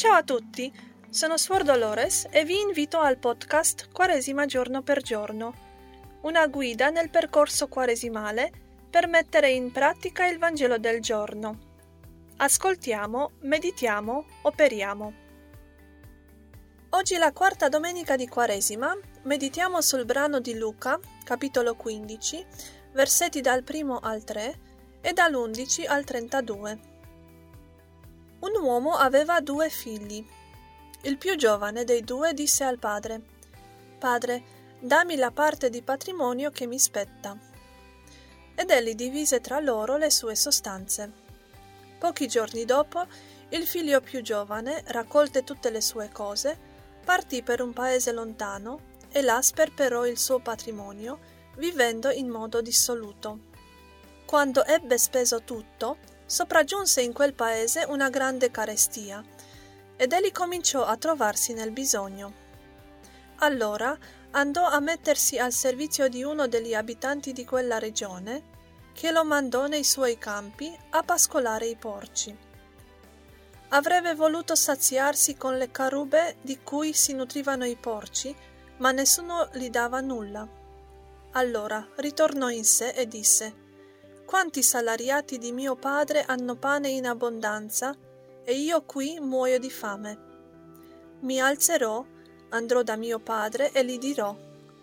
Ciao a tutti, sono Suor Dolores e vi invito al podcast Quaresima giorno per giorno, una guida nel percorso quaresimale per mettere in pratica il Vangelo del giorno. Ascoltiamo, meditiamo, operiamo. Oggi la quarta domenica di Quaresima, meditiamo sul brano di Luca, capitolo 15, versetti dal 1 al 3 e dall'11 al 32. Un uomo aveva due figli. Il più giovane dei due disse al padre Padre, dammi la parte di patrimonio che mi spetta. Ed egli divise tra loro le sue sostanze. Pochi giorni dopo, il figlio più giovane, raccolte tutte le sue cose, partì per un paese lontano e là sperperò il suo patrimonio, vivendo in modo dissoluto. Quando ebbe speso tutto, sopraggiunse in quel paese una grande carestia, ed egli cominciò a trovarsi nel bisogno. Allora andò a mettersi al servizio di uno degli abitanti di quella regione, che lo mandò nei suoi campi a pascolare i porci. Avrebbe voluto saziarsi con le carube di cui si nutrivano i porci, ma nessuno gli dava nulla. Allora ritornò in sé e disse quanti salariati di mio padre hanno pane in abbondanza, e io qui muoio di fame. Mi alzerò, andrò da mio padre e gli dirò,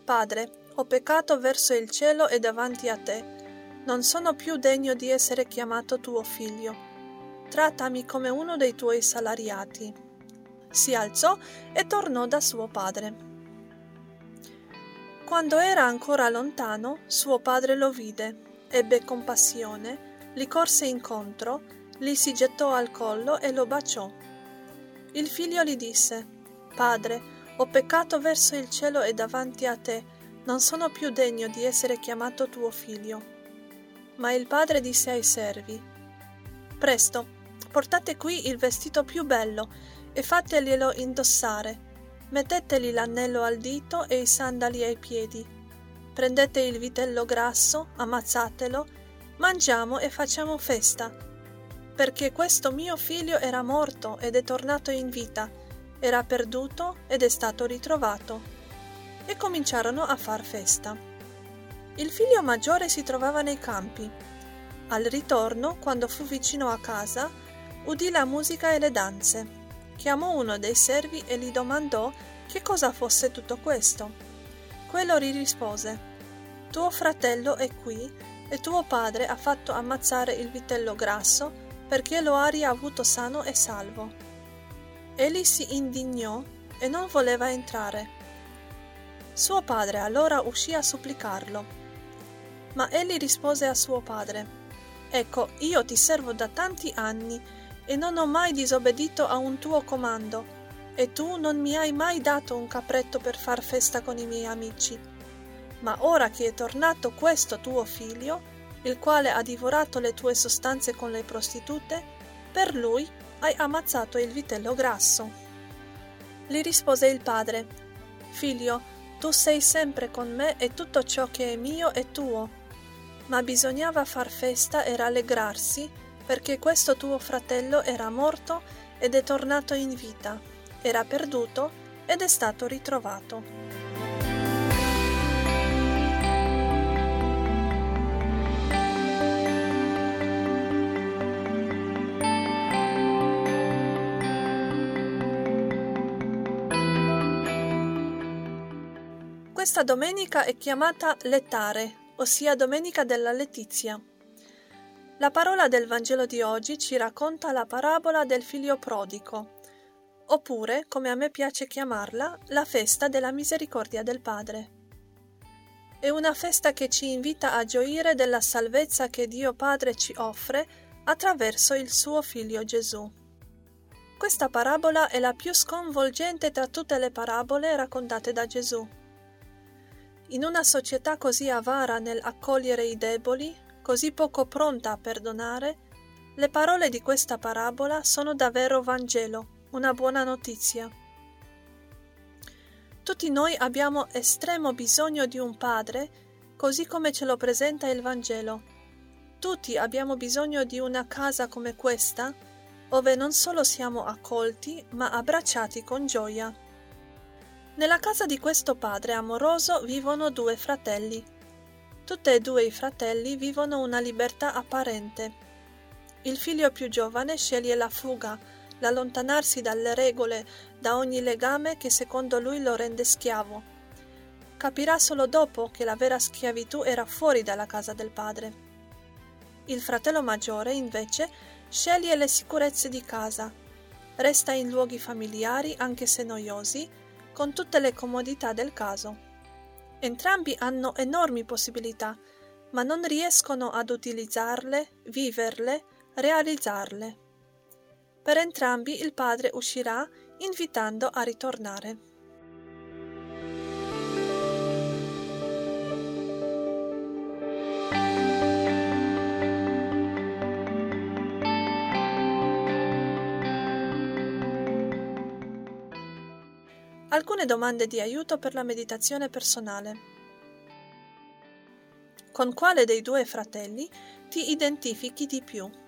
Padre, ho peccato verso il cielo e davanti a te. Non sono più degno di essere chiamato tuo figlio. Trattami come uno dei tuoi salariati. Si alzò e tornò da suo padre. Quando era ancora lontano, suo padre lo vide ebbe compassione, gli corse incontro, gli si gettò al collo e lo baciò. Il figlio gli disse, Padre, ho peccato verso il cielo e davanti a te, non sono più degno di essere chiamato tuo figlio. Ma il padre disse ai servi, Presto, portate qui il vestito più bello e fateglielo indossare, mettetegli l'anello al dito e i sandali ai piedi prendete il vitello grasso, ammazzatelo, mangiamo e facciamo festa, perché questo mio figlio era morto ed è tornato in vita, era perduto ed è stato ritrovato. E cominciarono a far festa. Il figlio maggiore si trovava nei campi. Al ritorno, quando fu vicino a casa, udì la musica e le danze. Chiamò uno dei servi e gli domandò che cosa fosse tutto questo. Quello gli rispose tuo fratello è qui e tuo padre ha fatto ammazzare il vitello grasso perché lo ha riavuto sano e salvo. Egli si indignò e non voleva entrare. Suo padre allora uscì a supplicarlo. Ma egli rispose a suo padre, Ecco, io ti servo da tanti anni e non ho mai disobbedito a un tuo comando, e tu non mi hai mai dato un capretto per far festa con i miei amici ma ora che è tornato questo tuo figlio, il quale ha divorato le tue sostanze con le prostitute, per lui hai ammazzato il vitello grasso. Gli rispose il padre, Figlio, tu sei sempre con me e tutto ciò che è mio è tuo. Ma bisognava far festa e rallegrarsi, perché questo tuo fratello era morto ed è tornato in vita, era perduto ed è stato ritrovato. Questa domenica è chiamata Lettare, ossia Domenica della Letizia. La parola del Vangelo di oggi ci racconta la parabola del figlio prodigo, oppure, come a me piace chiamarla, la festa della misericordia del Padre. È una festa che ci invita a gioire della salvezza che Dio Padre ci offre attraverso il suo figlio Gesù. Questa parabola è la più sconvolgente tra tutte le parabole raccontate da Gesù. In una società così avara nell'accogliere i deboli, così poco pronta a perdonare, le parole di questa parabola sono davvero Vangelo, una buona notizia. Tutti noi abbiamo estremo bisogno di un Padre, così come ce lo presenta il Vangelo. Tutti abbiamo bisogno di una casa come questa, ove non solo siamo accolti, ma abbracciati con gioia. Nella casa di questo padre amoroso vivono due fratelli. Tutti e due i fratelli vivono una libertà apparente. Il figlio più giovane sceglie la fuga, l'allontanarsi dalle regole, da ogni legame che secondo lui lo rende schiavo. Capirà solo dopo che la vera schiavitù era fuori dalla casa del padre. Il fratello maggiore, invece, sceglie le sicurezze di casa, resta in luoghi familiari anche se noiosi, con tutte le comodità del caso. Entrambi hanno enormi possibilità, ma non riescono ad utilizzarle, viverle, realizzarle. Per entrambi il padre uscirà invitando a ritornare. Alcune domande di aiuto per la meditazione personale. Con quale dei due fratelli ti identifichi di più?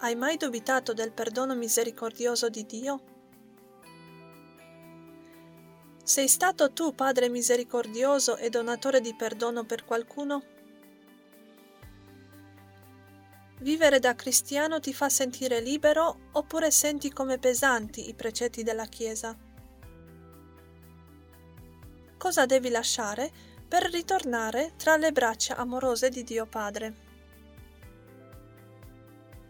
Hai mai dubitato del perdono misericordioso di Dio? Sei stato tu Padre misericordioso e donatore di perdono per qualcuno? Vivere da cristiano ti fa sentire libero oppure senti come pesanti i precetti della Chiesa? Cosa devi lasciare per ritornare tra le braccia amorose di Dio Padre?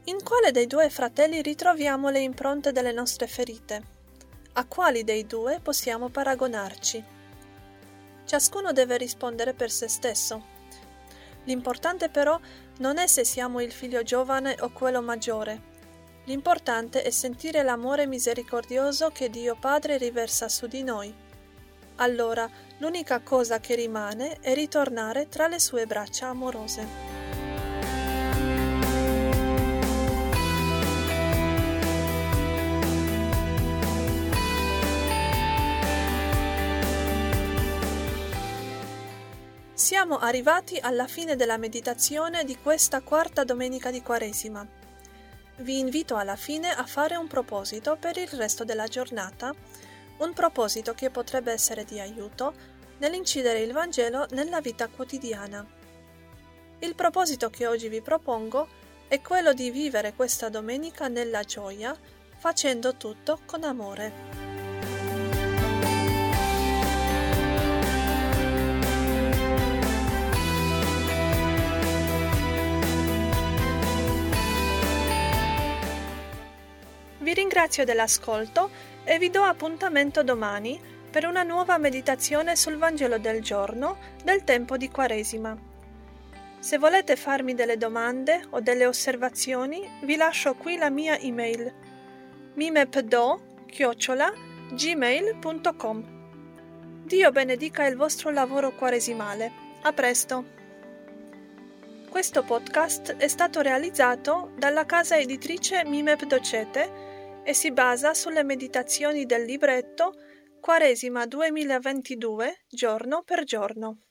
In quale dei due fratelli ritroviamo le impronte delle nostre ferite? A quali dei due possiamo paragonarci? Ciascuno deve rispondere per se stesso. L'importante però non è se siamo il figlio giovane o quello maggiore. L'importante è sentire l'amore misericordioso che Dio Padre riversa su di noi. Allora l'unica cosa che rimane è ritornare tra le sue braccia amorose. Siamo arrivati alla fine della meditazione di questa quarta domenica di Quaresima. Vi invito alla fine a fare un proposito per il resto della giornata, un proposito che potrebbe essere di aiuto nell'incidere il Vangelo nella vita quotidiana. Il proposito che oggi vi propongo è quello di vivere questa domenica nella gioia, facendo tutto con amore. Ringrazio dell'ascolto e vi do appuntamento domani per una nuova meditazione sul Vangelo del giorno del tempo di Quaresima. Se volete farmi delle domande o delle osservazioni, vi lascio qui la mia email mimepdo-gmail.com Dio benedica il vostro lavoro quaresimale. A presto! Questo podcast è stato realizzato dalla casa editrice Mimep Docete e si basa sulle meditazioni del libretto Quaresima 2022 giorno per giorno.